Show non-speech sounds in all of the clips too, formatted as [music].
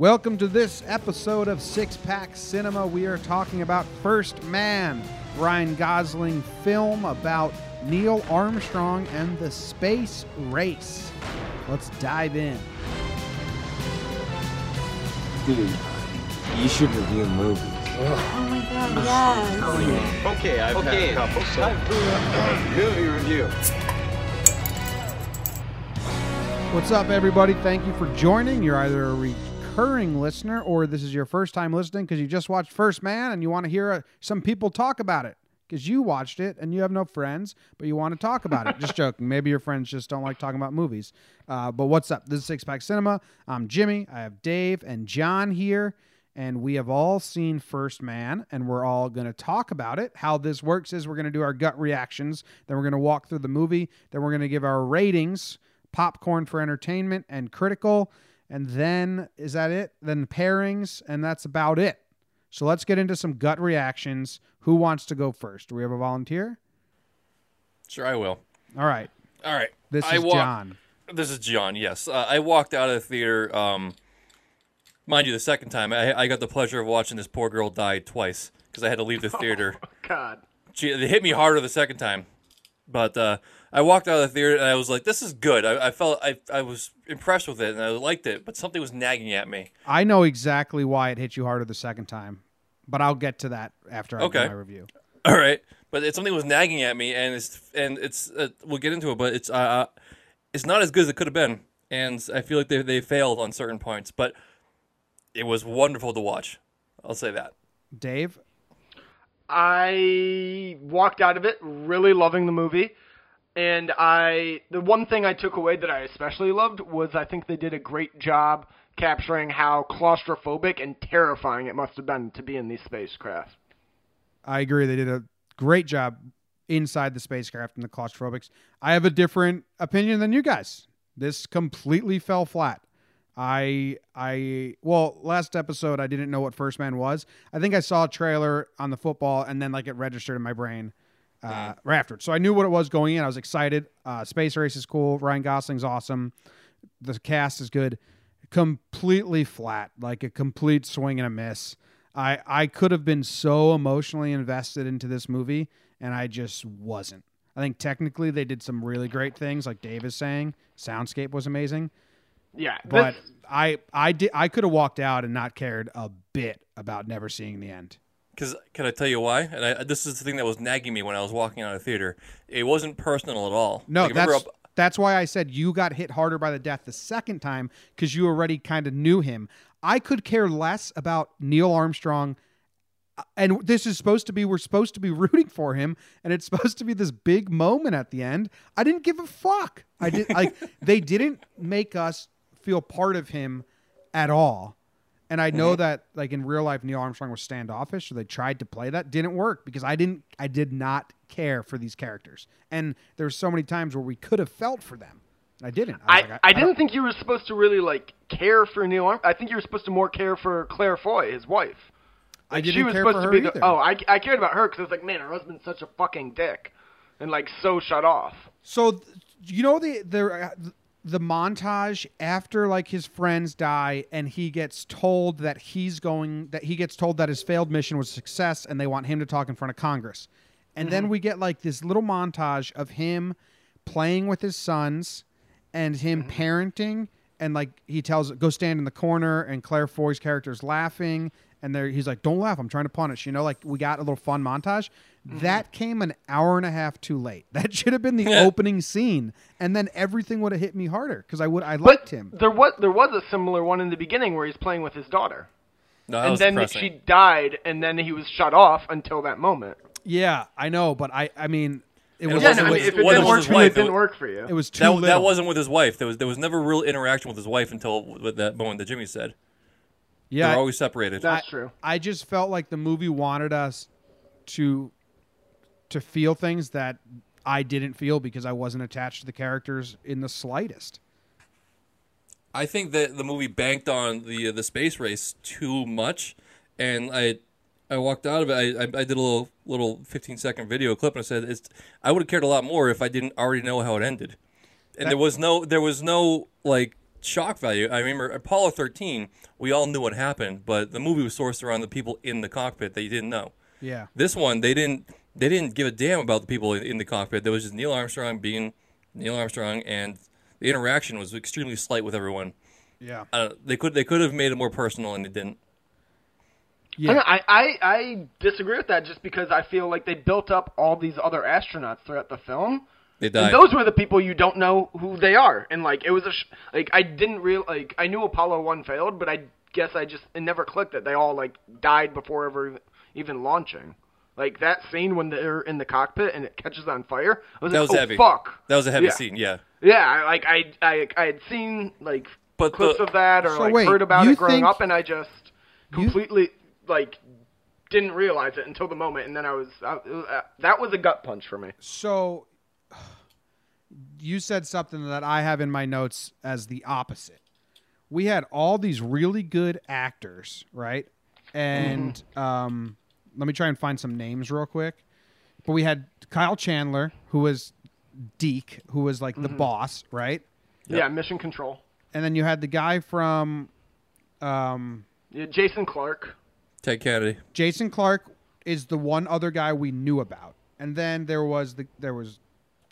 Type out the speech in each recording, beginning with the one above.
Welcome to this episode of Six Pack Cinema. We are talking about First Man, Ryan Gosling film about Neil Armstrong and the space race. Let's dive in. Dude, you should review movies. Oh my god, yes. Oh, okay, I've Okay. had a couple, so movie review. What's up, everybody? Thank you for joining. You're either a recurring listener or this is your first time listening because you just watched First Man and you want to hear uh, some people talk about it because you watched it and you have no friends, but you want to talk about it. just [laughs] joking. Maybe your friends just don't like talking about movies. Uh, but what's up? This is Six Pack Cinema. I'm Jimmy. I have Dave and John here. And we have all seen First Man, and we're all going to talk about it. How this works is we're going to do our gut reactions, then we're going to walk through the movie, then we're going to give our ratings popcorn for entertainment and critical. And then is that it? Then pairings, and that's about it. So let's get into some gut reactions. Who wants to go first? Do we have a volunteer? Sure, I will. All right. All right. This I is walk- John. This is John. Yes, uh, I walked out of the theater. Um, mind you, the second time I, I got the pleasure of watching this poor girl die twice because I had to leave the [laughs] theater. God. She, they hit me harder the second time, but uh, I walked out of the theater and I was like, "This is good." I, I felt I, I was impressed with it and I liked it, but something was nagging at me. I know exactly why it hit you harder the second time, but I'll get to that after I Okay. do my review. All right, but it's something was nagging at me, and it's and it's uh, we'll get into it, but it's uh, uh, it's not as good as it could have been, and I feel like they they failed on certain points, but it was wonderful to watch. I'll say that. Dave, I walked out of it really loving the movie. And I the one thing I took away that I especially loved was I think they did a great job capturing how claustrophobic and terrifying it must have been to be in these spacecraft. I agree. They did a great job inside the spacecraft and the claustrophobics. I have a different opinion than you guys. This completely fell flat. I I well, last episode I didn't know what First Man was. I think I saw a trailer on the football and then like it registered in my brain uh, right afterwards. So I knew what it was going in. I was excited. Uh, Space Race is cool. Ryan Gosling's awesome. The cast is good. Completely flat, like a complete swing and a miss. I I could have been so emotionally invested into this movie, and I just wasn't. I think technically they did some really great things, like Dave is saying. Soundscape was amazing, Yeah, but I I did I could have walked out and not cared a bit about never seeing the end. Because can I tell you why? And I, this is the thing that was nagging me when I was walking out of theater. It wasn't personal at all. No, Like, that's up- that's why I said you got hit harder by the death the second time because you already kind of knew him. I could care less about Neil Armstrong, uh, and this is supposed to be we're supposed to be [laughs] rooting for him, and it's supposed to be this big moment at the end. I didn't give a fuck. I did like [laughs] they didn't make us feel part of him at all. And I know mm-hmm. that like in real life Neil Armstrong was standoffish, so they tried to play that. Didn't work because I didn't I did not care for these characters. And there's so many times where we could have felt for them. And I didn't. I, was like, I, don't- didn't think you were supposed to really like care for Neil Armstrong. I think you were supposed to more care for Claire Foy, his wife. I Like, didn't she was care supposed for to her be the, either. Oh, I, I cared about her because I was like, man, her husband's such a fucking dick, and like so shut off. So you know the the uh, the montage after like his friends die and he gets told that he's going that he gets told that his failed mission was a success and they want him to talk in front of Congress. And then mm-hmm. we get like this little montage of him playing with his sons and him mm-hmm. parenting and like he tells go stand in the corner and Claire Foy's character's laughing and there he's like don't laugh I'm trying to punish you know like we got a little fun montage. Mm-hmm. That came an hour and a half too late. [laughs] That should have been the [laughs] opening scene and then everything would have hit me harder because I would I liked But him. there was there was a similar one in the beginning where he's playing with his daughter, no, that and was then depressing. she died, and then he was shut off until that moment. yeah I know but I I mean it was Yeah, wasn't no, I mean, if it it wasn't didn't work his for you, wife, it it didn't work for you. it was too that, little that wasn't with his wife. There was there was never real interaction with his wife until with that moment that Jimmy said. yeah They're always separated. That's true. I just felt like the movie wanted us to to feel things that I didn't feel because I wasn't attached to the characters in the slightest. I think that the movie banked on the uh, the space race too much, and I I walked out of it. I, I, I did a little little fifteen second video clip, and I said it's. I would have cared a lot more if I didn't already know how it ended, and there was no there was no like shock value. I remember Apollo 13. We all knew what happened, but the movie was sourced around the people in the cockpit that you didn't know. Yeah. This one, they didn't they didn't give a damn about the people in, in the cockpit. There was just Neil Armstrong being Neil Armstrong, and the interaction was extremely slight with everyone. Yeah. Uh, they could they could have made it more personal, and they didn't. Yeah. I, I I disagree with that just because I feel like they built up all these other astronauts throughout the film. They And died. those were the people you don't know who they are, and like it was a sh- like I didn't real like I knew Apollo one failed, but I guess I just it never clicked that they all like died before ever even launching. Like that scene when they're in the cockpit and it catches on fire. I was that like, was oh, heavy. fuck. That was a heavy Yeah. scene. Yeah. Yeah, like I I I had seen like But clips the- of that or So like wait, heard about it growing think- up, and I just You- completely like didn't realize it until the moment, and then I was I, uh, that was a gut punch for me. So you said something that I have in my notes as the opposite. We had all these really good actors, right? And Mm-hmm. um, let me try and find some names real quick. But we had Kyle Chandler, who was Deke, who was like the Mm-hmm. boss, right? Yeah, Mission Control. And then you had the guy from um, Yeah, Jason Clarke. Ted Kennedy. Jason Clarke is the one other guy we knew about, and then there was the there was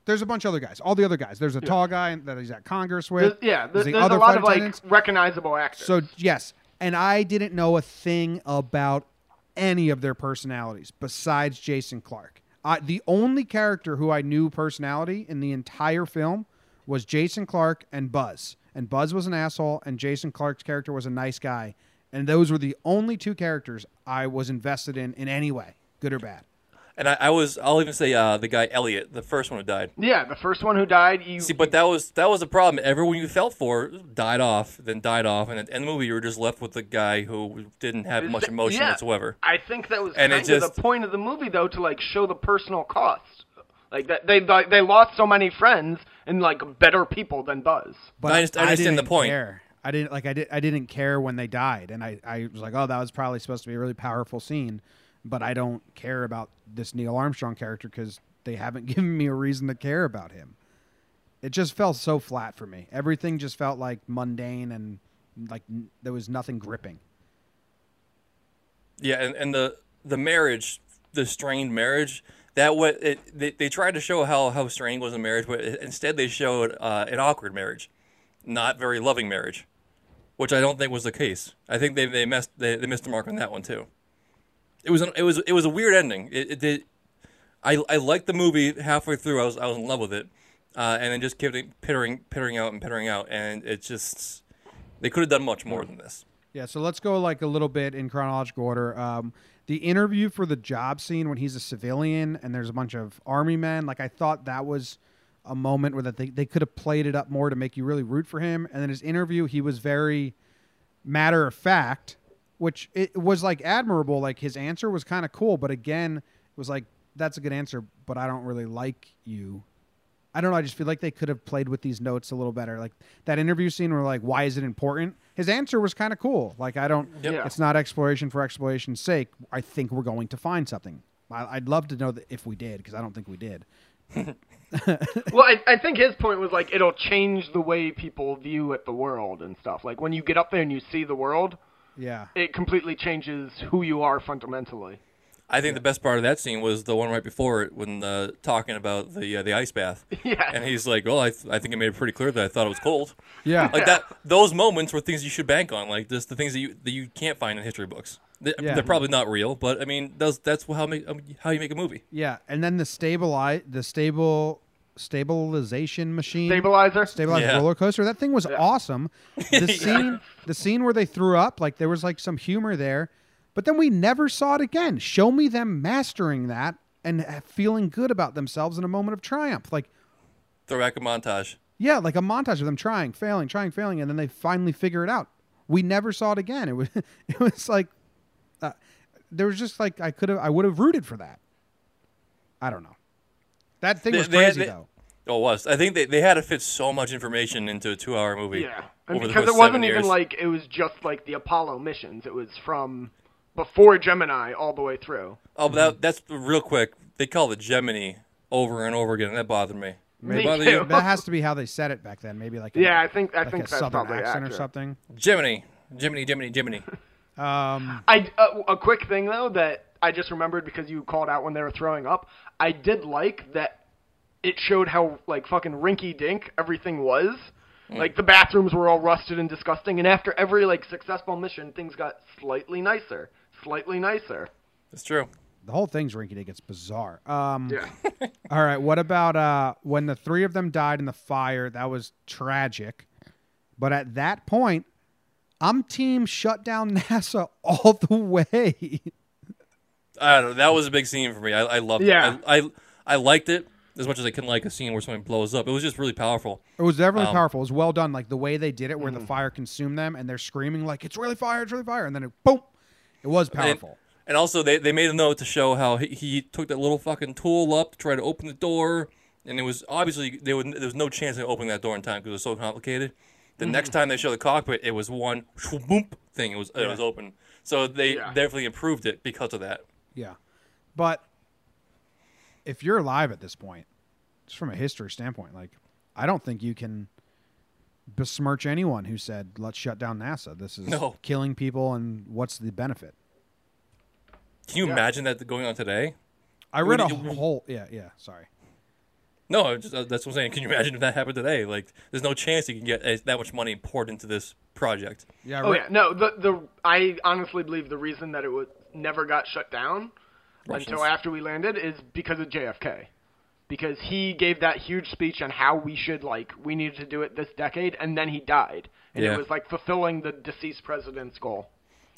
there's a bunch of other guys. All the other guys. There's a tall guy that he's at Congress There's, with. yeah, there's, the there's a lot flight of like attendants. recognizable actors. So yes, and I didn't know a thing about any of their personalities besides Jason Clarke. I, the only character who I knew personality in the entire film was Jason Clarke and Buzz. And Buzz was an asshole, and Jason Clarke's character was a nice guy. And those were the only two characters I was invested in in any way, good or bad. And I, I was I'll even say uh, the guy Elliot, the first one who died. yeah, the first one who died, you See, but that was that was a problem. Everyone you felt for died off, then died off, and at the end of the movie you were just left with the guy who didn't have much emotion yeah, whatsoever. I think that was And kind it of the point of the movie, though, to like show the personal cost. Like that, they they lost so many friends and like better people than Buzz. But I just- I understand the didn't point. Care. I didn't like I did I didn't care when they died, and I I was like, oh, that was probably supposed to be a really powerful scene, but I don't care about this Neil Armstrong character because they haven't [laughs] given me a reason to care about him. It just felt so flat for me. Everything just felt like mundane and like n- there was nothing gripping. Yeah, and, and the the marriage, the strained marriage, that what it, they they tried to show how how strained was a marriage, but instead they showed uh, an awkward marriage, not very loving marriage, which I don't think was the case. I think they they messed they, they missed the mark on that one too. It was an, it was it was a weird ending. It, it did. I I liked the movie halfway through. I was I was in love with it, uh, and then just kept it pittering pittering out and pittering out, and it just they could have done much more than this. Yeah, so let's go like a little bit in chronological order. Um, the interview for the job scene when he's a civilian and there's a bunch of army men, like I thought that was a moment where that they, they could have played it up more to make you really root for him. And then his interview, he was very matter of fact, which it was like admirable. Like his answer was kind of cool, but again, it was like that's a good answer, but I don't really like you. I don't know. I just feel like they could have played with these notes a little better. Like that interview scene where like, why is it important? His answer was kind of cool. Like I don't. Yep. Yeah. It's not exploration for exploration's sake. I think we're going to find something. I, I'd love to know that if we did, because I don't think we did. [laughs] [laughs] Well, I, I think his point was like it'll change the way people view at the world and stuff. Like when you get up there and you see the world, Yeah. it completely changes who you are fundamentally. I think the best part of that scene was the one right before it when uh, talking about the uh, the ice bath. [laughs] Yeah. And he's like, "Well, I, th- I think I made it pretty clear that I thought it was cold." Yeah. Like that. Those moments were things you should bank on, like this, the things that you that you can't find in history books. They, Yeah. They're probably not real, but I mean, those that's how make um, how you make a movie. Yeah. And then the stabilize the stable stabilization machine. Stabilizer. stabilized Yeah. roller coaster. That thing was awesome. [laughs] The scene, the scene where they threw up, like there was like some humor there, but then we never saw it again. Show me them mastering that and feeling good about themselves in a moment of triumph. Like, Throw back a montage. yeah, like a montage of them trying, failing, trying, failing, and then they finally figure it out. We never saw it again. It was, [laughs] it was like, uh, there was just like I could have, I would have rooted for that. I don't know. That thing They- was crazy they- though. Oh, it was. I think they, they had to fit so much information into a two hour movie. Yeah, and because it wasn't seven even years. like it was just like the Apollo missions. It was from before Gemini all the way through. Oh, but that, that's real quick. They call it Gemini over and over again, and that bothered me. Me bother too. that has to be how they said it back then. Maybe like a, [laughs] Yeah, I think I like think a that's southern probably accent or something. Gemini, Gemini, Gemini, Jiminy. Um, I uh, a quick thing though that I just remembered because you called out when they were throwing up. I did like that it showed how like fucking rinky dink everything was. Like the bathrooms were all rusted and disgusting, and after every like successful mission, things got slightly nicer, slightly nicer. It's true. the whole thing's rinky dink. It's bizarre. Um, Yeah. [laughs] All right. What about uh, when the three of them died in the fire? That was tragic. But at that point, I'm team shut down [laughs] NASA all the way. I don't know. That was a big scene for me. I, I loved Yeah. it. I, I I liked it as much as I can like a scene where something blows up. It was just really powerful. It was definitely Um, powerful. It was well done. Like the way they did it, where Mm-hmm. the fire consumed them, and they're screaming like "It's really fire! It's really fire!" And then it boom, it was powerful. And also, they, they made a note to show how he, he took that little fucking tool up to try to open the door, and it was obviously there was there was no chance of opening that door in time because it was so complicated. The Mm-hmm. next time they show the cockpit, it was one boom thing. It was it was open. So they Yeah. definitely improved it because of that. Yeah, but if you're alive at this point, just from a history standpoint, like I don't think you can besmirch anyone who said let's shut down NASA. This is No. killing people, and what's the benefit? Can you Yeah. imagine that going on today? I read a What do you- whole yeah yeah sorry. No, just, uh, that's what I'm saying. Can you imagine if that happened today? Like, there's no chance you can get uh, that much money poured into this project. Yeah, I Oh yeah, no. The the I honestly believe the reason that it was never got shut down Russians. until after we landed is because of JFK, because he gave that huge speech on how we should like we needed to do it this decade, and then he died, and Yeah. it was like fulfilling the deceased president's goal.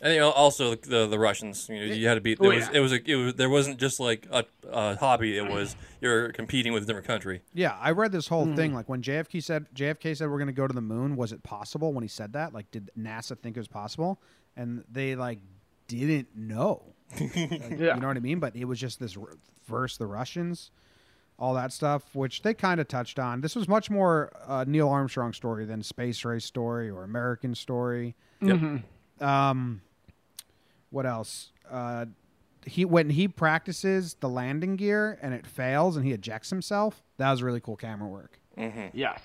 And you know, also the the Russians. You, know, you had to beat. It Oh, was yeah. it was, a, it was there wasn't just like a, a hobby. It was you're competing with a different country. Yeah, I read this whole Mm-hmm. thing. Like when JFK said JFK said we're going to go to the moon. Was it possible when he said that? Like, did NASA think it was possible? And they like didn't know. Like, [laughs] Yeah. You know what I mean? But it was just this r- verse the Russians, all that stuff, which they kind of touched on. This was much more uh, Neil Armstrong story than space race story or American story. Yep. Um, what else? Uh, he when he practices the landing gear and it fails and he ejects himself. That was really cool camera work. Yes,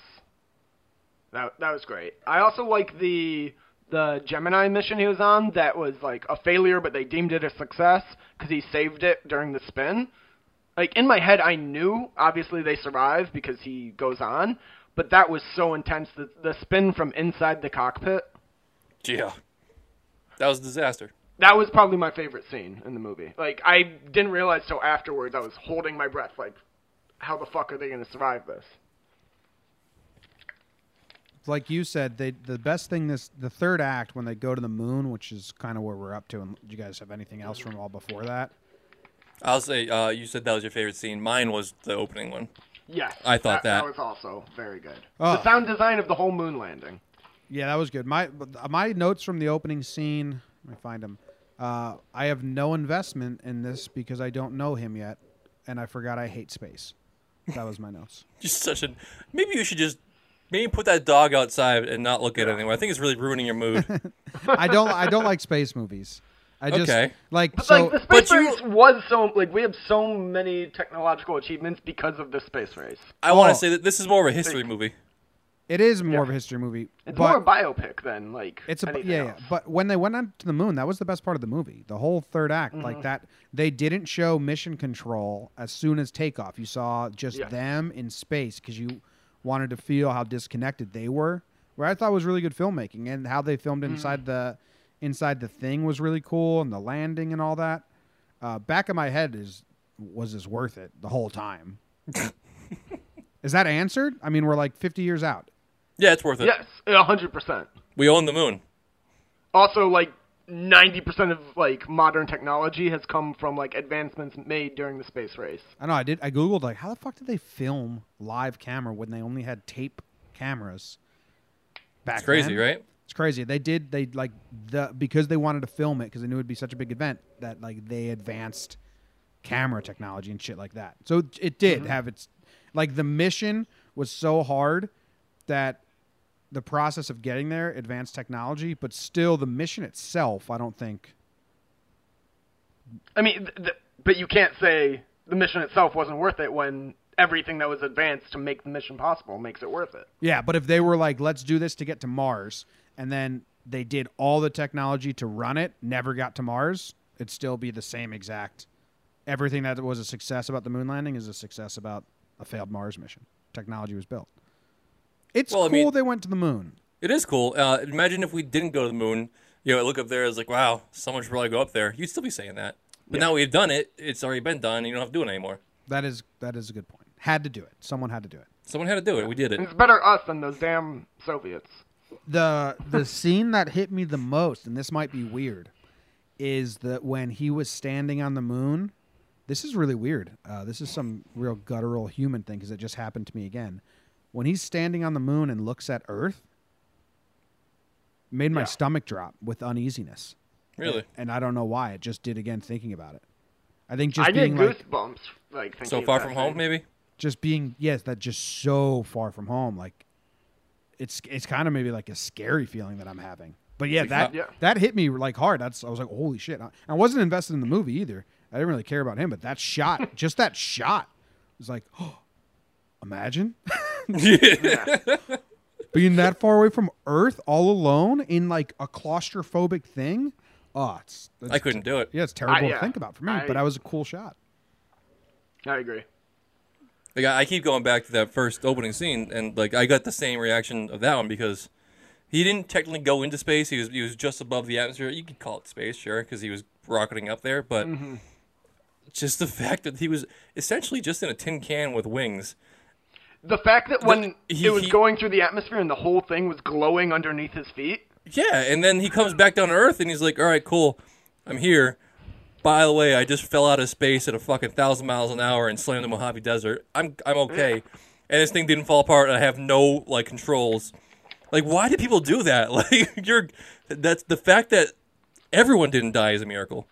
that that was great. I also like the the Gemini mission he was on. That was like a failure, but they deemed it a success because he saved it during the spin. Like in my head, I knew obviously they survive because he goes on, but that was so intense. The the spin from inside the cockpit. Yeah, that was a disaster. That was probably my favorite scene in the movie. Like I didn't realize till afterwards. I was holding my breath. Like, how the fuck are they going to survive this? Like you said, they the best thing this the third act when they go to the moon, which is kind of where we're up to. And do you guys have anything else from all before that? I'll say uh, you said that was your favorite scene. Mine was the opening one. Yes, I thought that, that. was also very good. Oh. The sound design of the whole moon landing. Yeah, that was good. My my notes from the opening scene. Let me find them. Uh, I have no investment in this because I don't know him yet, and I forgot I hate space. That was my notes. [laughs] Just such a. Maybe you should just maybe put that dog outside and not look at it anymore. I think it's really ruining your mood. [laughs] [laughs] I don't I don't like space movies. I just Okay. like But so like the but space you- race was so like we have so many technological achievements because of the space race. I want Oh. to say that this is more of a history movie. It is more Yeah. of a history movie. It's but more a biopic than like It's a yeah, yeah, but when they went on to the moon, that was the best part of the movie. The whole third act, Mm-hmm. like that, they didn't show mission control as soon as takeoff. You saw just Yes. them in space because you wanted to feel how disconnected they were. Where I thought was really good filmmaking and how they filmed Mm-hmm. inside the inside the thing was really cool and the landing and all that. Uh, back of my head is was this worth it the whole time? [laughs] is that answered? I mean, we're like fifty years out. Yeah, it's worth it. Yes, a hundred percent. We own the moon. Also, like ninety percent of like modern technology has come from like advancements made during the space race. I know. I did. I googled like, how the fuck did they film live camera when they only had tape cameras? Back It's crazy, then? right? It's crazy. They did. They like the because they wanted to film it because they knew it'd be such a big event that like they advanced camera technology and shit like that. So it- it did Mm-hmm. have its like the mission was so hard that the process of getting there advanced technology, but still the mission itself, I don't think. I mean, th- th- but you can't say the mission itself wasn't worth it when everything that was advanced to make the mission possible makes it worth it. Yeah, but if they were like, let's do this to get to Mars, and then they did all the technology to run it, never got to Mars, it'd still be the same exact. Everything that was a success about the moon landing is a success about a failed Mars mission. Technology was built. It's Well, I cool mean- they went to the moon. It is cool. Uh, imagine if we didn't go to the moon. You know, I look up there, it's like, wow, someone should probably go up there. You'd still be saying that. But now we've done it. It's already been done. You don't have to do it anymore. That is that is a good point. Had to do it. Someone had to do it. Someone had to do it. We did it. It's better us than those damn Soviets. the the scene that hit me the most, and this might be weird, is that when he was standing on the moon. This is really weird. Uh, this is some real guttural human thing because it just happened to me again. When he's standing on the moon and looks at Earth, made my Yeah. stomach drop with uneasiness, Really. and I don't know why. It just did again thinking about it. I think just I get being like goosebumps like thinking So far that from home, maybe? just being yes, that just so far from home. Like it's it's kind of maybe like a scary feeling that I'm having. But yeah, that Yeah. that hit me like hard. That's I was like, holy shit! I, I wasn't invested in the movie either. I didn't really care about him, but that shot, [laughs] just that shot, was like, oh, [gasps] imagine [laughs] [laughs] being that far away from Earth, all alone in like a claustrophobic thing. Oh, it's, it's I couldn't do it. Yeah, it's terrible I- to think about for me, I- but that was a cool shot. I agree. Like, I I keep going back to that first opening scene, and like I got the same reaction of that one because he didn't technically go into space. He was he was just above the atmosphere. You could call it space, sure, because he was rocketing up there. But mm-hmm. just the fact that he was essentially just in a tin can with wings. The fact that when he- it was he- going through the atmosphere and the whole thing was glowing underneath his feet. Yeah, and then he comes back down to Earth, and he's like, "All right, cool, I'm here." By the way, I just fell out of space at a fucking thousand miles an hour and slammed the Mojave Desert. I'm I'm okay, and this thing didn't fall apart. And I have no like controls. Like, why do people do that? [laughs] Like, you're that's the fact that everyone didn't die is a miracle.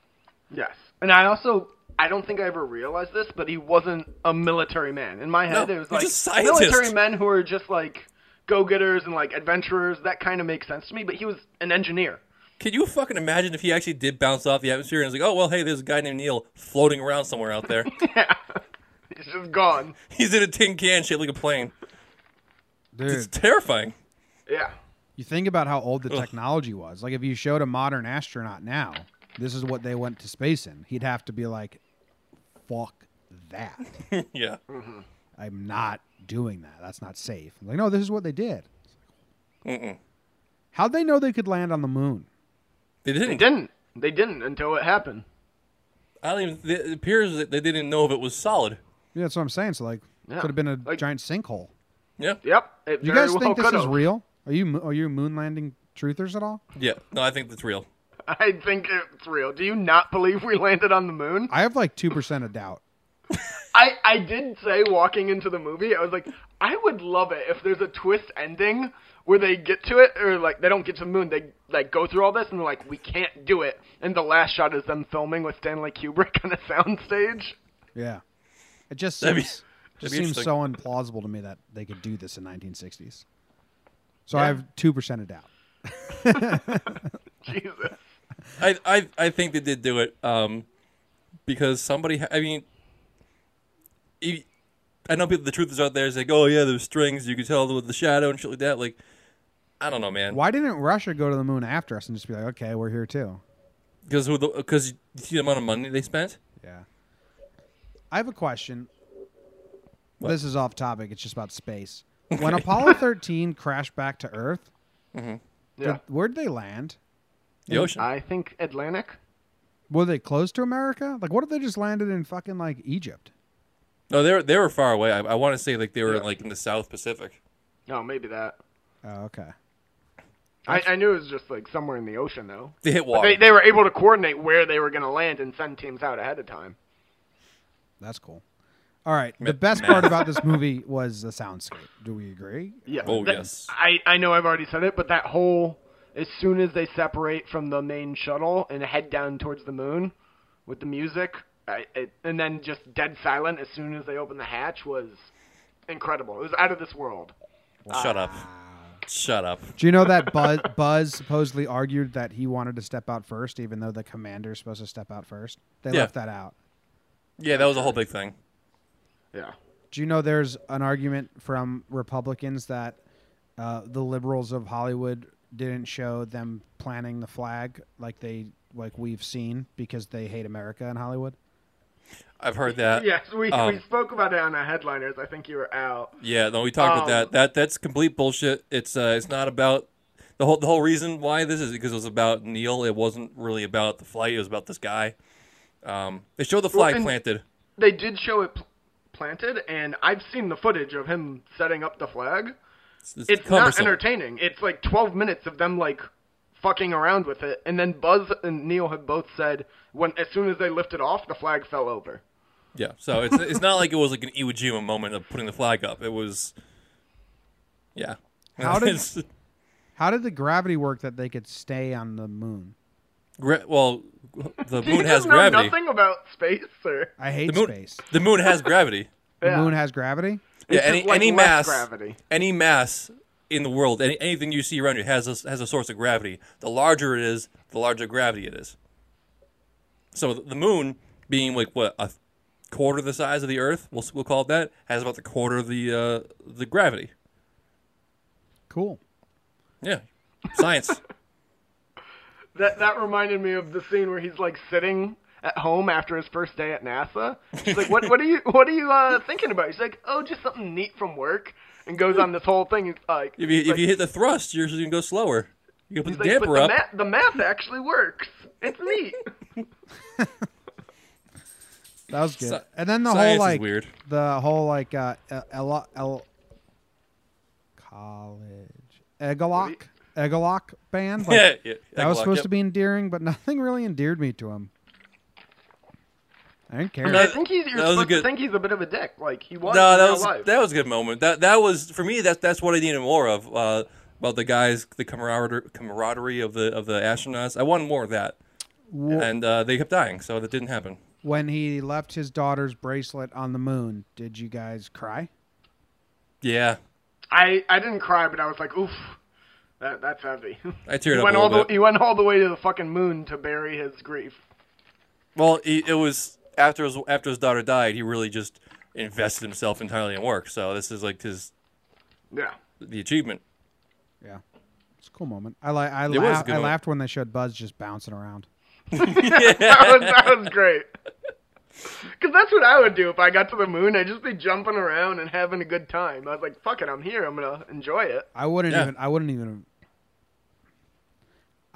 Yes. And I also I don't think I ever realized this, but he wasn't a military man. In my head No, it was like just a scientist. military men who are just like go-getters and like adventurers. That kind of makes sense to me, but he was an engineer. Can you fucking imagine if he actually did bounce off the atmosphere and was like, "Oh well, hey, there's a guy named Neil floating around somewhere out there. [laughs] yeah, He's just gone. [laughs] He's in a tin can shaped like a plane. It's terrifying." Yeah. You think about how old the technology was. Like if you showed a modern astronaut now, this is what they went to space in. He'd have to be like, "Fuck that! [laughs] yeah. Mm-hmm. I'm not doing that. That's not safe." Like, no, this is what they did. Mm-mm. How'd they know they could land on the moon? They They didn't. They didn't. They didn't until it happened. I don't even. It appears that they didn't know if it was solid. Yeah, that's what I'm saying. So like, Yeah. could have been a Like- giant sinkhole. Yeah. Yep. It you guys well think this is could've. real? Are you are you moon landing truthers at all? Yeah. No, I think that's real. [laughs] I think it's real. Do you not believe we landed on the moon? I have like two percent of doubt. [laughs] I, I did say walking into the movie, I was like, I would love it if there's a twist ending where they get to it, or like they don't get to the moon, they like go through all this and they're like, we can't do it, and the last shot is them filming with Stanley Kubrick [laughs] on a soundstage. Yeah, it just That'd be- seems just seems so implausible to me that they could do this in 1960s. So I have two percent of doubt. Jesus. I, I I think they did do it. Um, because somebody. I mean, I know people. The truth is out there. Is like, oh yeah, there's strings. You can tell with the shadow and shit like that. Like, I don't know, man. Why didn't Russia go to the moon after us and just be like, okay, we're here too? Because because you see the amount of money they spent. Yeah. I have a question. What? This is off topic. It's just about space. [laughs] When Apollo 13 crashed back to Earth, Yeah. did- where'd they land? The ocean. I think Atlantic. Were they close to America? Like, what if they just landed in fucking like Egypt? no, they were they were far away. I, I want to say like they were Yeah. like in the South Pacific. Oh, maybe that. Oh, okay. I, I knew it was just like somewhere in the ocean though. They hit water. they they were able to coordinate where they were going to land and send teams out ahead of time. That's cool. All right. The best part about this movie was the soundscape. Do we agree? Yeah. Oh, that- yes. I I know I've already said it, but that whole as soon as they separate from the main shuttle and head down towards the moon with the music, I, it, and then just dead silent as soon as they open the hatch was incredible. It was out of this world. Shut up. Shut up. Do you know that Buzz, [laughs] Buzz supposedly argued that he wanted to step out first, even though the commander's supposed to step out first? They Yeah. left that out. Yeah, that was a whole big thing. Yeah. Do you know there's an argument from Republicans that uh, the liberals of Hollywood didn't show them planting the flag like they like we've seen because they hate America in Hollywood? I've heard that. yes, we, um, we spoke about it on the headliners. I think you were out. Yeah, no, we talked about Um, that. That that's complete bullshit. It's uh, it's not about the whole the whole reason why this is because it was about Neil. It wasn't really about the flight. It was about this guy. Um, they showed the flag and- planted. They did show it pl- planted, and I've seen the footage of him setting up the flag. It's, it's It's not entertaining. It's like 12 minutes of them like fucking around with it, and then Buzz and Neil have both said when as soon as they lifted off, the flag fell over. Yeah, so it's it's not like it was like an Iwo Jima moment of putting the flag up. It was, yeah. How did- [laughs] How did the gravity work that they could stay on the moon? gra- well, [laughs] the Do you moon has know gravity. nothing about space, or I hate The moon, space. the moon has gravity. The Yeah. moon has gravity. yeah, It's any like any mass, gravity. any mass in the world, any, anything you see around you has a, has a source of gravity. The larger it is, the larger gravity it is. So the moon, being like what a quarter the size of the Earth, we'll we'll call it that, has about the quarter of the uh, the gravity. Cool. Yeah, science. [laughs] That that reminded me of the scene where he's like sitting at home after his first day at NASA. He's like, [laughs] "What what are you what are you uh, thinking about?" He's like, "Oh, just something neat from work." And goes on this whole thing. He's like, if you if like- you hit the thrust, you're just gonna go slower. You can he's put the like, but damper the, up. the math actually works. It's neat. [laughs] That was good. Sci- and then the science whole like weird. the whole like uh L, L, college Egelloc Egelloc band. [laughs] Like, yeah, yeah, that was Egelloc, supposed yep. to be endearing, but nothing really endeared me to him. I didn't care. I That- think he's, you're that was a supposed good- to think he's a bit of a dick. Like he was No, that was life. that was a good moment. That that was for me. That's that's what I needed more of. Uh, about the guys, the camaraderie, camaraderie of the of the astronauts. I wanted more of that, Wh- and uh, they kept dying, so that didn't happen. when he left his daughter's bracelet on the moon, did you guys cry? Yeah, I I didn't cry, but I was like, oof, that that's heavy. [laughs] I teared he up went a all little the bit. he went all the way to the fucking moon to bury his grief. Well, he, it was after his after his daughter died. He really just invested himself entirely in work. So this is like his Yeah. the achievement. Yeah, it's a cool moment. I like. I was a laughed. I moment. laughed when they showed Buzz just bouncing around. [laughs] that, was, that was great. Because that's what I would do if I got to the moon. I'd just be jumping around and having a good time. I was like, fuck it, I'm here. I'm going to enjoy it. I wouldn't Yeah. even. I wouldn't even.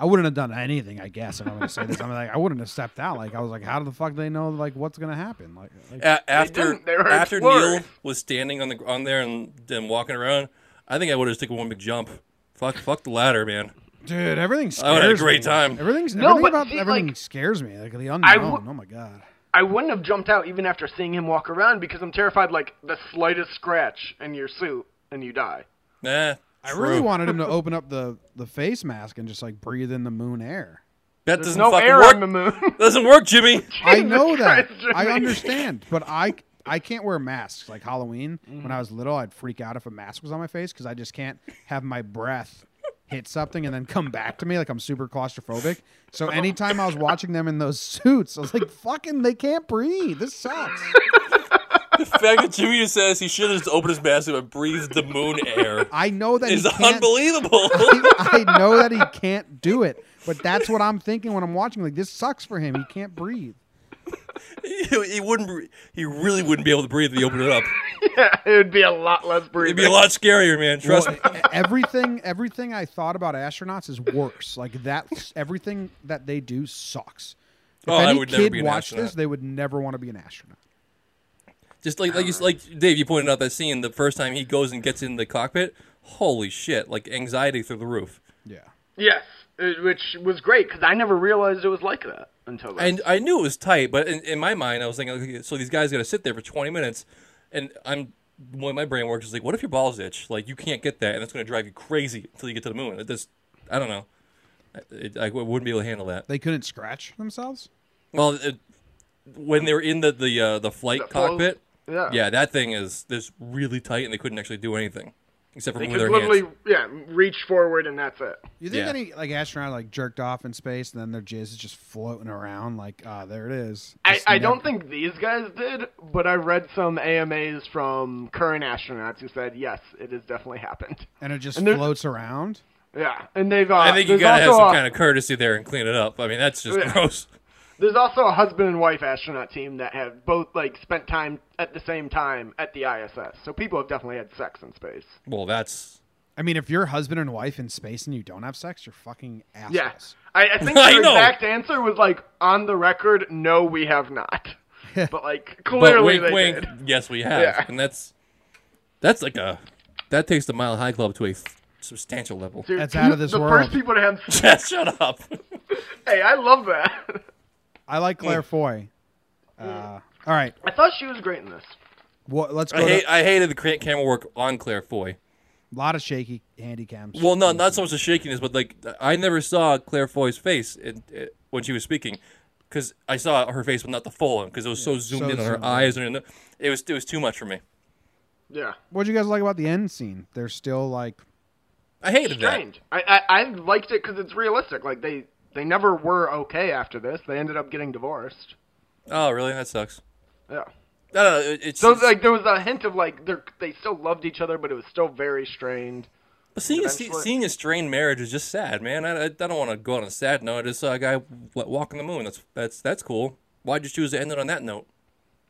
I wouldn't have done anything. I guess if I'm gonna say this, I'm like I wouldn't have stepped out. Like I was like, how the fuck do they know like what's gonna happen? Like, like A- after. They were after explorers. Neil was standing on the on there and then walking around, I think I would have just taken one big jump. Fuck, fuck the ladder, man. dude, everything scares I would've had a great me. time. Everything's No, everything but about see, everything like, scares me. Like the unknown. I oh w- oh my god. I wouldn't have jumped out even after seeing him walk around because I'm terrified, like, the slightest scratch in your suit and you die. Nah, I true. really wanted him to open up the the face mask and just like breathe in the moon air. That There's doesn't no fucking air work. on the moon. [laughs] Doesn't work, Jimmy. [laughs] I know that. Christ, I understand, but I I can't wear masks like Halloween. Mm-hmm. When I was little, I'd freak out if a mask was on my face because I just can't have my breath hit something and then come back to me like I'm super claustrophobic. So anytime I was watching them in those [laughs] suits, I was like, "Fucking, they can't breathe. This sucks." The fact that Jimmy says he should have just opened his mask and breathed the moon air I know that is he can't. unbelievable. [laughs] I, I know that he can't do it, but that's what I'm thinking when I'm watching. Like this sucks for him. He can't breathe. He, he wouldn't. He really wouldn't be able to breathe if he opened it up. yeah, [laughs] it would be a lot less breathing. It'd be a lot scarier, man. Trust Well, me. everything everything I thought about astronauts is worse. Like that everything that they do sucks. If Oh, I any would never kid be an watched astronaut. this, they would never want to be an astronaut. Just like like you, like Dave, you pointed out that scene the first time he goes and gets in the cockpit. Holy shit! Like anxiety through the roof. Yeah. Yes, which was great because I never realized it was like that until then. And I knew it was tight, but in, in my mind, I was thinking, okay, so these guys got to sit there for 20 minutes, and I'm when my brain works is like, what if your balls itch? Like you can't get that, and it's going to drive you crazy until you get to the moon. It just, I don't know. It, I wouldn't be able to handle that. They couldn't scratch themselves? Well, it, when they were in the the uh, the flight The closed- cockpit, yeah. yeah, that thing is this really tight, and they couldn't actually do anything. Except for They moving could literally, hands. yeah, reach forward and that's it. You think Yeah. any like astronaut like jerked off in space and then their jizz is just floating around like ah there it is. I, I don't think these guys did, but I read some AMAs from current astronauts who said yes, it has definitely happened. and it just and floats around. Yeah, and they've. Uh, I think you gotta have some a- kind of courtesy there and clean it up. I mean, that's just Yeah. gross. There's also a husband and wife astronaut team that have both like spent time at the same time at the ISS. So people have definitely had sex in space. Well, that's I mean, if you're husband and wife in space and you don't have sex, you're fucking assholes. Yeah, I, I think [laughs] the exact answer was like on the record, no, we have not. [laughs] but like but clearly wink, they wink. did. Yes, we have, Yeah. and that's that's like a that takes the Mile High Club to a substantial level. Dude, That's out of this the world. first people to have. [laughs] Just shut up. hey, I love that. I like Claire Foy. Uh, all right, I thought she was great in this. well, let's go. I hate to, I hated the camera work on Claire Foy. a lot of shaky handy cams. Well, no, not so much the shakiness, but like I never saw Claire Foy's face in, in, when she was speaking, because I saw her face, but not the full one, because it was so zoomed so in on her zoomed in. eyes, and it was it was too much for me. Yeah, What'd you guys like about the end scene? They're still like, I hated that. strange. I, I I liked it because it's realistic. Like they they never were okay after this. They ended up getting divorced. Oh, really? That sucks. Yeah. It, it's So it's- like there was a hint of like they they still loved each other, but it was still very strained. But seeing a, seeing a strained marriage is just sad, man. I, I, I don't want to go on a sad note. I just saw a guy walking the moon. That's that's that's cool. Why'd you choose to end it on that note?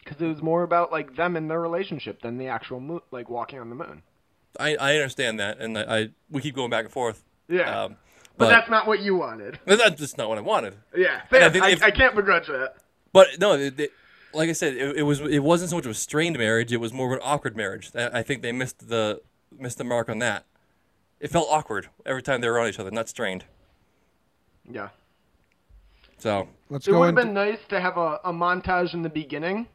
Because it was more about like them and their relationship than the actual moon, like walking on the moon. I, I understand that, and I, I we keep going back and forth. Yeah, Um, but, but that's not what you wanted. that's just not what I wanted. Yeah, And I think I, if- I can't begrudge that. But no, it, it- like I said, it, it was it wasn't so much of a strained marriage. It was more of an awkward marriage. I, I think they missed the missed the mark on that. It felt awkward every time they were on each other, not strained. Yeah, So let's it would have been nice to have a, a montage in the beginning,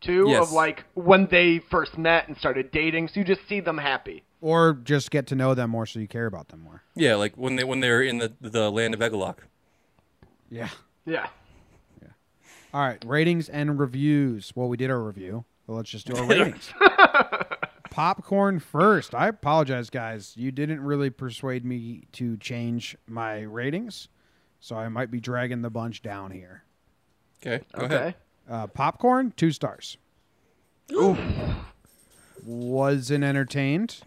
too, Yes. of like when they first met and started dating, so you just see them happy. Or just get to know them more so you care about them more. yeah, like when they when they're in the the land of Egelloc. Yeah. Yeah. Yeah. All right, ratings and reviews. Well, we did our review. Well, let's just do our [laughs] ratings. Popcorn first. I apologize, guys. You didn't really persuade me to change my ratings, so I might be dragging the bunch down here. Okay, go okay. ahead. Uh, popcorn, two stars. Oof. Wasn't entertained.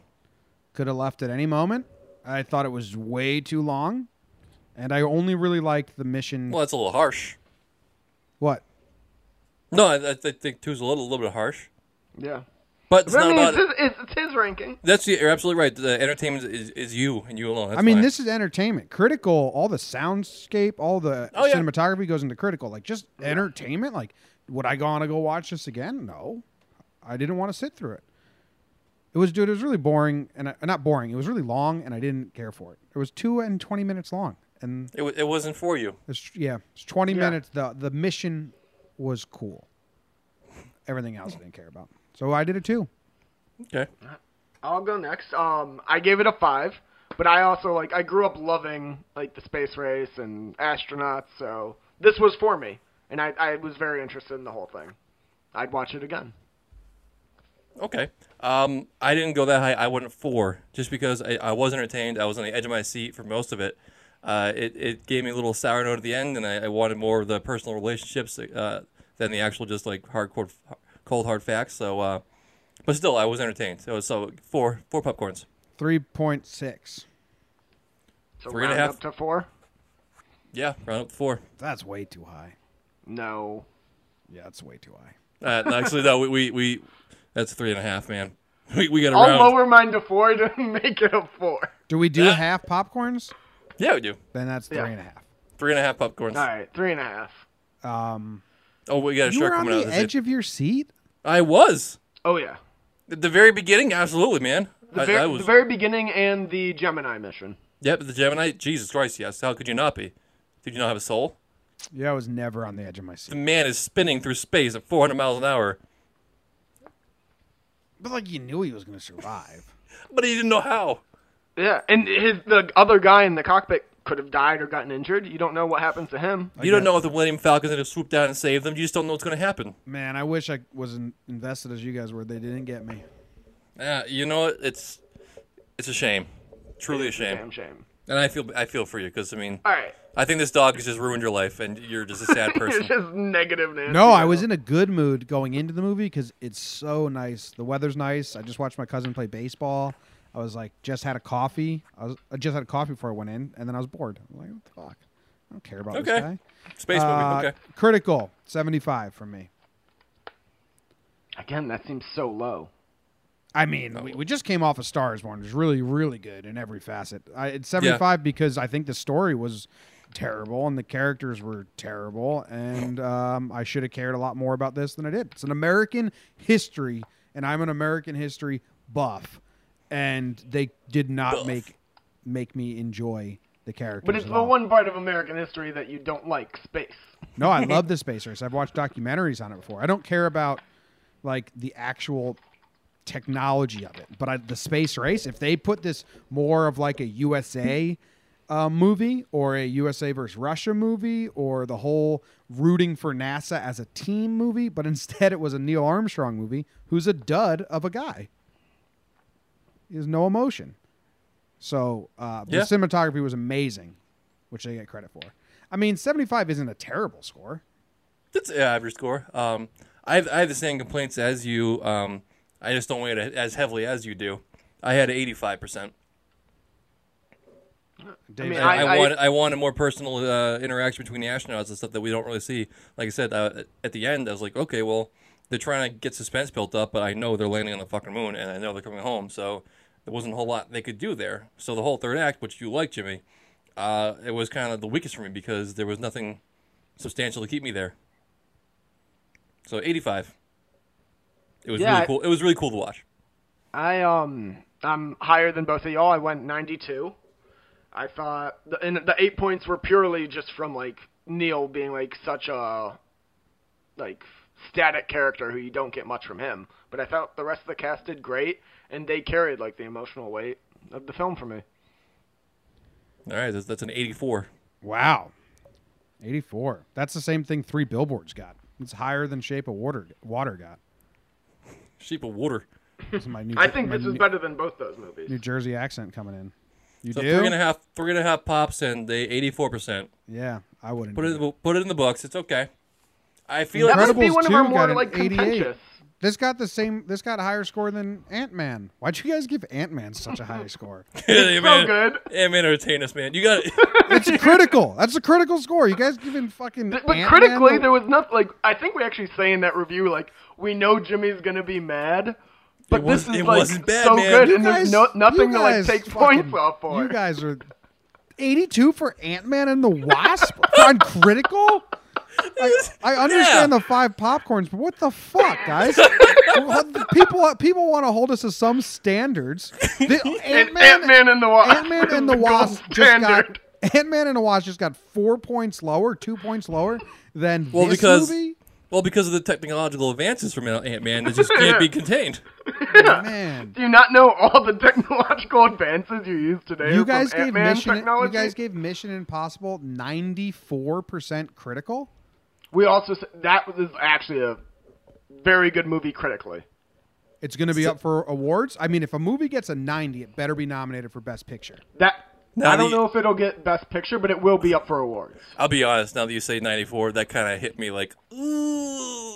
Could have left at any moment. I thought it was way too long, and I only really liked the mission. Well, that's a little harsh. What? No, I, I think two's a little, a little bit harsh, Yeah. but it's I not mean, about. it's his, it's, it's his ranking. That's you're absolutely right. The entertainment is, is you and you alone. That's I mean, fine. this is entertainment. Critical, all the soundscape, all the Oh, yeah. cinematography goes into critical. Like just entertainment. Like, would I go on to go watch this again? No, I didn't want to sit through it. It was, dude. It was really boring, and I, not boring. It was really long, and I didn't care for it. It was two and twenty minutes long, and it, wa- it wasn't for you. it's yeah, it's twenty Yeah. minutes. the The mission was cool. Everything else I didn't care about, so I did it too. Okay. I'll go next. Um, I gave it a five, but I also like I grew up loving like the space race and astronauts, so this was for me, and I I was very interested in the whole thing. I'd watch it again. Okay. Um, I didn't go that high. I went four, just because I, I was entertained. I was on the edge of my seat for most of it. Uh, it, it gave me a little sour note at the end, and I, I wanted more of the personal relationships uh, than the actual just like hardcore, cold hard facts. So, uh, but still, I was entertained. So, so four, four popcorns. Three point six. So Three and a round half. up to four. Yeah, round up to four. That's way too high. No. Yeah, that's way too high. Uh, no, actually, no, we, we, we that's three and a half, man. [laughs] We, we got a I'll round. lower mine to four to [laughs] make it a four. Do we do Yeah. half popcorns? Yeah, we do. Then that's three Yeah. and a half. Three and a half popcorns. All right, three and a half. Um, Oh, we got a you shark were on coming out. the That's it. edge of your seat. I was. Oh yeah. At the very beginning, absolutely, man. The, I, ver- I was. the very beginning and the Gemini mission. Yep, the Gemini. Jesus Christ, yes. How could you not be? Did you not have a soul? Yeah, I was never on the edge of my seat. The seat. man is spinning through space at 400 miles an hour, But like you knew he was going to survive. [laughs] but he didn't know how. Yeah, and his the other guy in the cockpit could have died or gotten injured. You don't know what happens to him. You don't know if the Millennium Falcon's going to swoop down and save them. You just don't know what's going to happen. Man, I wish I was in, invested as you guys were. They didn't get me. Yeah, you know what? It's It's a shame, truly a shame. Damn shame. And I feel I feel for you because I mean, All right. I think this dog has just ruined your life, and you're just a sad [laughs] You're person. just negative, Nancy. No, I was in a good mood going into the movie because it's so nice. The weather's nice. I just watched my cousin play baseball. I was like, just had a coffee. I was I just had a coffee before I went in, and then I was bored. I'm like, what the fuck? I don't care about Okay. this guy. Space Uh, movie. Okay. Critical, 75 from me. Again, that seems so low. I mean, we, we just came off of Stars Born. It was really, really good in every facet. I, it's 75 because I think the story was terrible and the characters were terrible, and um, I should have cared a lot more about this than I did. It's an American history, and I'm an American history buff, and they did not Buff. make make me enjoy the characters. But it's at the all. one part of American history that you don't like, space. No, I love [laughs] the space race. I've watched documentaries on it before. I don't care about like the actual technology of it, but I, the space race. If they put this more of like a USA uh, movie or a USA versus Russia movie or the whole rooting for NASA as a team movie, but [laughs] instead it was a Neil Armstrong movie who's a dud of a guy. He has no emotion. So uh, the cinematography was amazing, which they get credit for. I mean, 75 isn't a terrible score. That's an average score. Um, I have, I have the same complaints as you. Um, I just don't weigh it as heavily as you do. I had eighty five percent. Dave, mean, I, I- I, I- wanted I wanted more personal uh, interaction between the astronauts and stuff that we don't really see. Like I said, uh, at the end, I was like, okay, well, they're trying to get suspense built up, but I know they're landing on the fucking moon, and I know they're coming home, so there wasn't a whole lot they could do there. So the whole third act, which you like, Jimmy, uh, it was kind of the weakest for me because there was nothing substantial to keep me there. So eighty five. It was Yeah, really cool. It was really cool to watch. I um I'm higher than both of y'all. I went 92. I thought the and the eight points were purely just from like Neil being like such a like static character who you don't get much from him. But I thought the rest of the cast did great and they carried like the emotional weight of the film for me. All right, that's, that's an eighty four. wow. 84. That's the same thing Three Billboards got. It's higher than Shape of Water Water got. Sheep of water. This is my new I think my this is New- better than both those movies. New Jersey accent coming in. You So do? three and a half, three and a half pops, and they eighty four percent. Yeah, I wouldn't. Put it, that. in the- put it in the books. It's okay. I feel that like must be one of our more like contentious. This got the same. This got a higher score than Ant Man. Why'd you guys give Ant Man such a high [laughs] score? [laughs] hey, so man, good. Hey, man, entertain us, man. You got [laughs] It's critical. That's a critical score. You guys giving fucking. But Ant-Man critically, the- there was nothing like I think we actually say in that review like we know Jimmy's gonna be mad, but It was- this is it like wasn't bad, so man. good, You and You there's guys- no nothing to like guys take fucking- points off for. You guys are 82 for Ant Man and the Wasp on critical. I, I [laughs] understand Yeah. the five popcorns, but what the fuck, guys? people people want to hold us to some standards. The, [laughs] Ant-Man, Ant-Man and the Wasp. Ant-Man is and the gold [laughs] Wasp just got. Ant-Man and the Wasp just got four points lower, two points lower than Well, this because- movie. well because of the technological advances from Ant Man. It just can't be contained. Oh, man, Do you not know all the technological advances you use today? you guys gave Ant-Man Mission. You guys gave Mission Impossible ninety four percent critical. We also s- that was actually a very good movie critically. It's going to be up for awards. I mean, if a movie gets a 90, it better be nominated for Best Picture. That Now I don't the- know if it'll get Best Picture, but it will be up for awards. I'll be honest. Now that you say ninety four, that kind of hit me like. Ooh.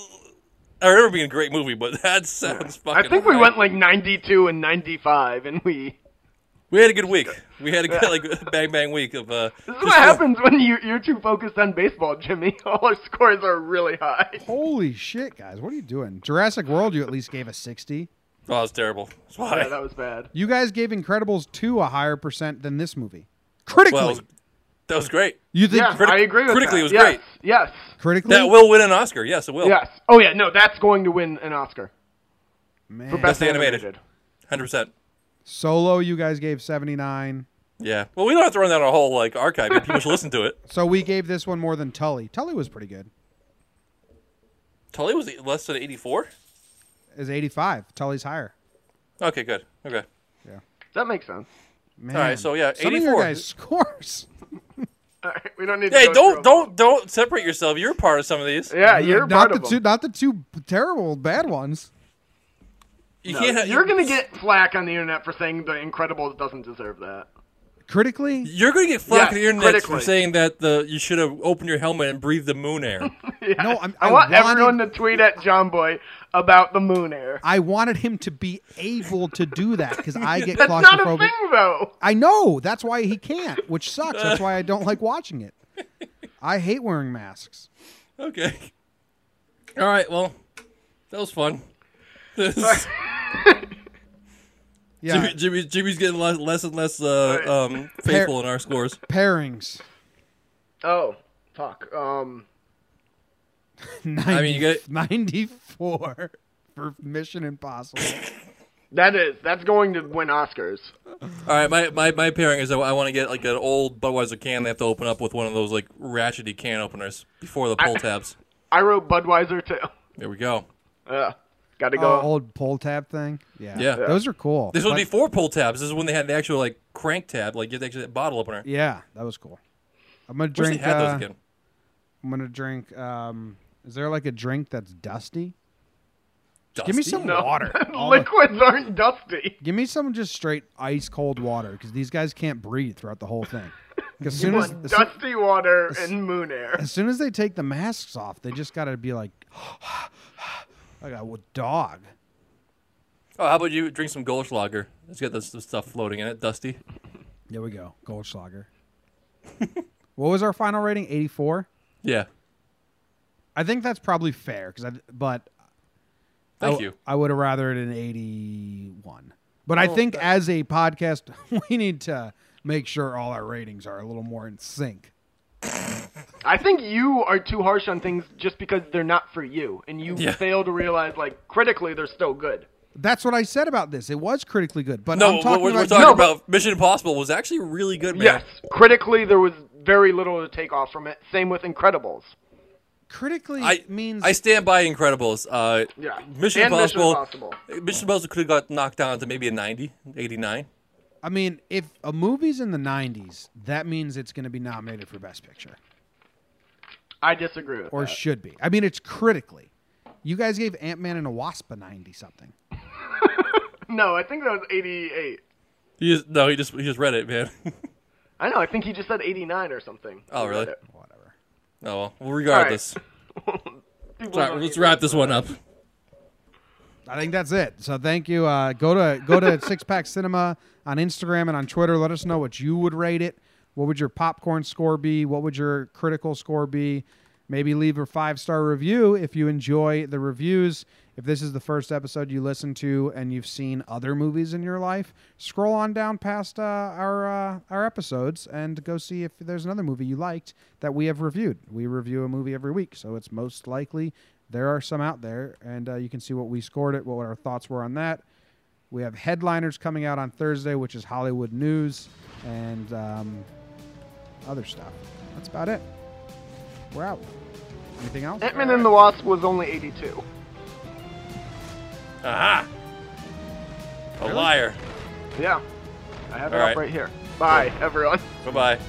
I remember being a great movie, but [laughs] that sounds fucking. I think we went like 92 and 95, and we. We had a good week. We had a good [laughs] like [laughs] bang bang week of. uh This is what fun. happens when you, you're too focused on baseball, Jimmy. [laughs] All our scores are really high. Holy shit, guys. What are you doing? Jurassic World, you at least gave a 60. Oh, it's terrible. That's why. Yeah, that was bad. You guys gave Incredibles 2 a higher percent than this movie. Critically. well, that was, that was great. you think Yeah, criti- I agree with critically that. it was yes, great. Yes, critically? That will win an Oscar. Yes, it will. yes. Oh yeah, no, that's going to win an Oscar Man. for best, Best animated. animated. Hundred percent. Solo, you guys gave 79. Yeah. Well, we don't have to run down a whole like archive. but People should listen to it. [laughs] So we gave this one more than Tully. Tully was pretty good. Tully was less than eighty-four. Is 85. Tully's higher. Okay, good. Okay. Yeah. That makes sense. Man. All right, so yeah, Some of your 84. guys' [laughs] scores. [laughs] All right, we don't need. Hey, go don't don't don't separate yourself. You're part of some of these. Yeah, you're not part the of two not the two terrible bad ones. You No, can't. ha- you're gonna get flack on the internet for saying The Incredibles doesn't deserve that. Critically, You're gonna get flack Yeah, on the internet for saying that the you should have opened your helmet and breathed the moon air. [laughs] Yeah. No, I'm- I, I want wanted- everyone to tweet at John Boy about the moon air. I wanted him to be able to do that because I [laughs] get That's not a claustrophobic. thing, though. I know. That's why he can't, which sucks. That's why I don't like watching it. I hate wearing masks. okay. All right. Well, that was fun. [laughs] [laughs] Yeah. Jimmy, Jimmy, Jimmy's getting less, less and less uh, um, faithful in our scores. Pairings. Oh, fuck. Um, 90, mean, you get- 94 for Mission Impossible. [laughs] that is that's going to win Oscars. All right, my, my, my pairing is I, I want to get like an old Budweiser can they have to open up with one of those like ratchety can openers before the pull tabs. I wrote Budweiser too. There we go. Yeah, got to Oh, go. old pull tab thing. Yeah. Yeah. Those are cool. This was But- before pull tabs. This is when they had the actual like crank tab, like you had the actual bottle opener. Yeah, that was cool. I'm gonna drink. had those uh, again. I'm gonna drink. Um, is there like a drink that's dusty? Give me some No. water. [laughs] All the- Liquids aren't dusty. give me some just straight ice cold water because these guys can't breathe throughout the whole thing. [laughs] As soon as, want as soon- dusty water and moon air. as soon as they take the masks off, they just gotta be like, like a dog. Oh, how about you drink some Goldschlager? It's got this, this stuff floating in it, Dusty. There we go, Goldschlager. [laughs] what was our final rating? 84. Yeah. I think that's probably fair because I. But Thank w- you. I would have rather it an 81. But I think as a podcast, [laughs] we need to make sure all our ratings are a little more in sync. [laughs] I think you are too harsh on things just because they're not for you, and you Yeah. fail to realize like critically they're still good. That's what I said about this. It was critically good, but No, I'm talking what we're, we're about talking No, but- about Mission Impossible was actually really good, man. Yes, critically there was very little to take off from it. Same with Incredibles. critically I means I stand by Incredibles. Uh, Yeah, Mission and Impossible. Mission Impossible. Mission Impossible could have got knocked down to maybe a 90, 89. I mean, if a movie's in the 90s, that means it's going to be nominated for Best Picture I disagree with or that. should be. I mean, it's critically. You guys gave Ant Man and a Wasp a 90 something. [laughs] no, I think that was 88. He just, no, he just he just read it, man. [laughs] I know. I think he just said 89 or something. Oh, I really? Whatever. oh well, well regardless. [laughs] People Sorry, let's wrap this one up. I think that's it. So thank you. Uh, go to go to Six Pack Cinema on Instagram and on Twitter. Let us know what you would rate it. What would your popcorn score be? What would your critical score be? Maybe leave a five star review if you enjoy the reviews. If this is the first episode you listen to and you've seen other movies in your life, scroll on down past uh, our uh, our episodes and go see if there's another movie you liked that we have reviewed. We review a movie every week, so it's most likely there are some out there, and uh, you can see what we scored it, what our thoughts were on that. We have headliners coming out on Thursday, which is Hollywood news and um, other stuff. That's about it. We're out. Anything else? Ant-Man and the Wasp was only 82. Aha! A liar. Yeah. I have it All up right. right here. Bye, everyone. Bye bye.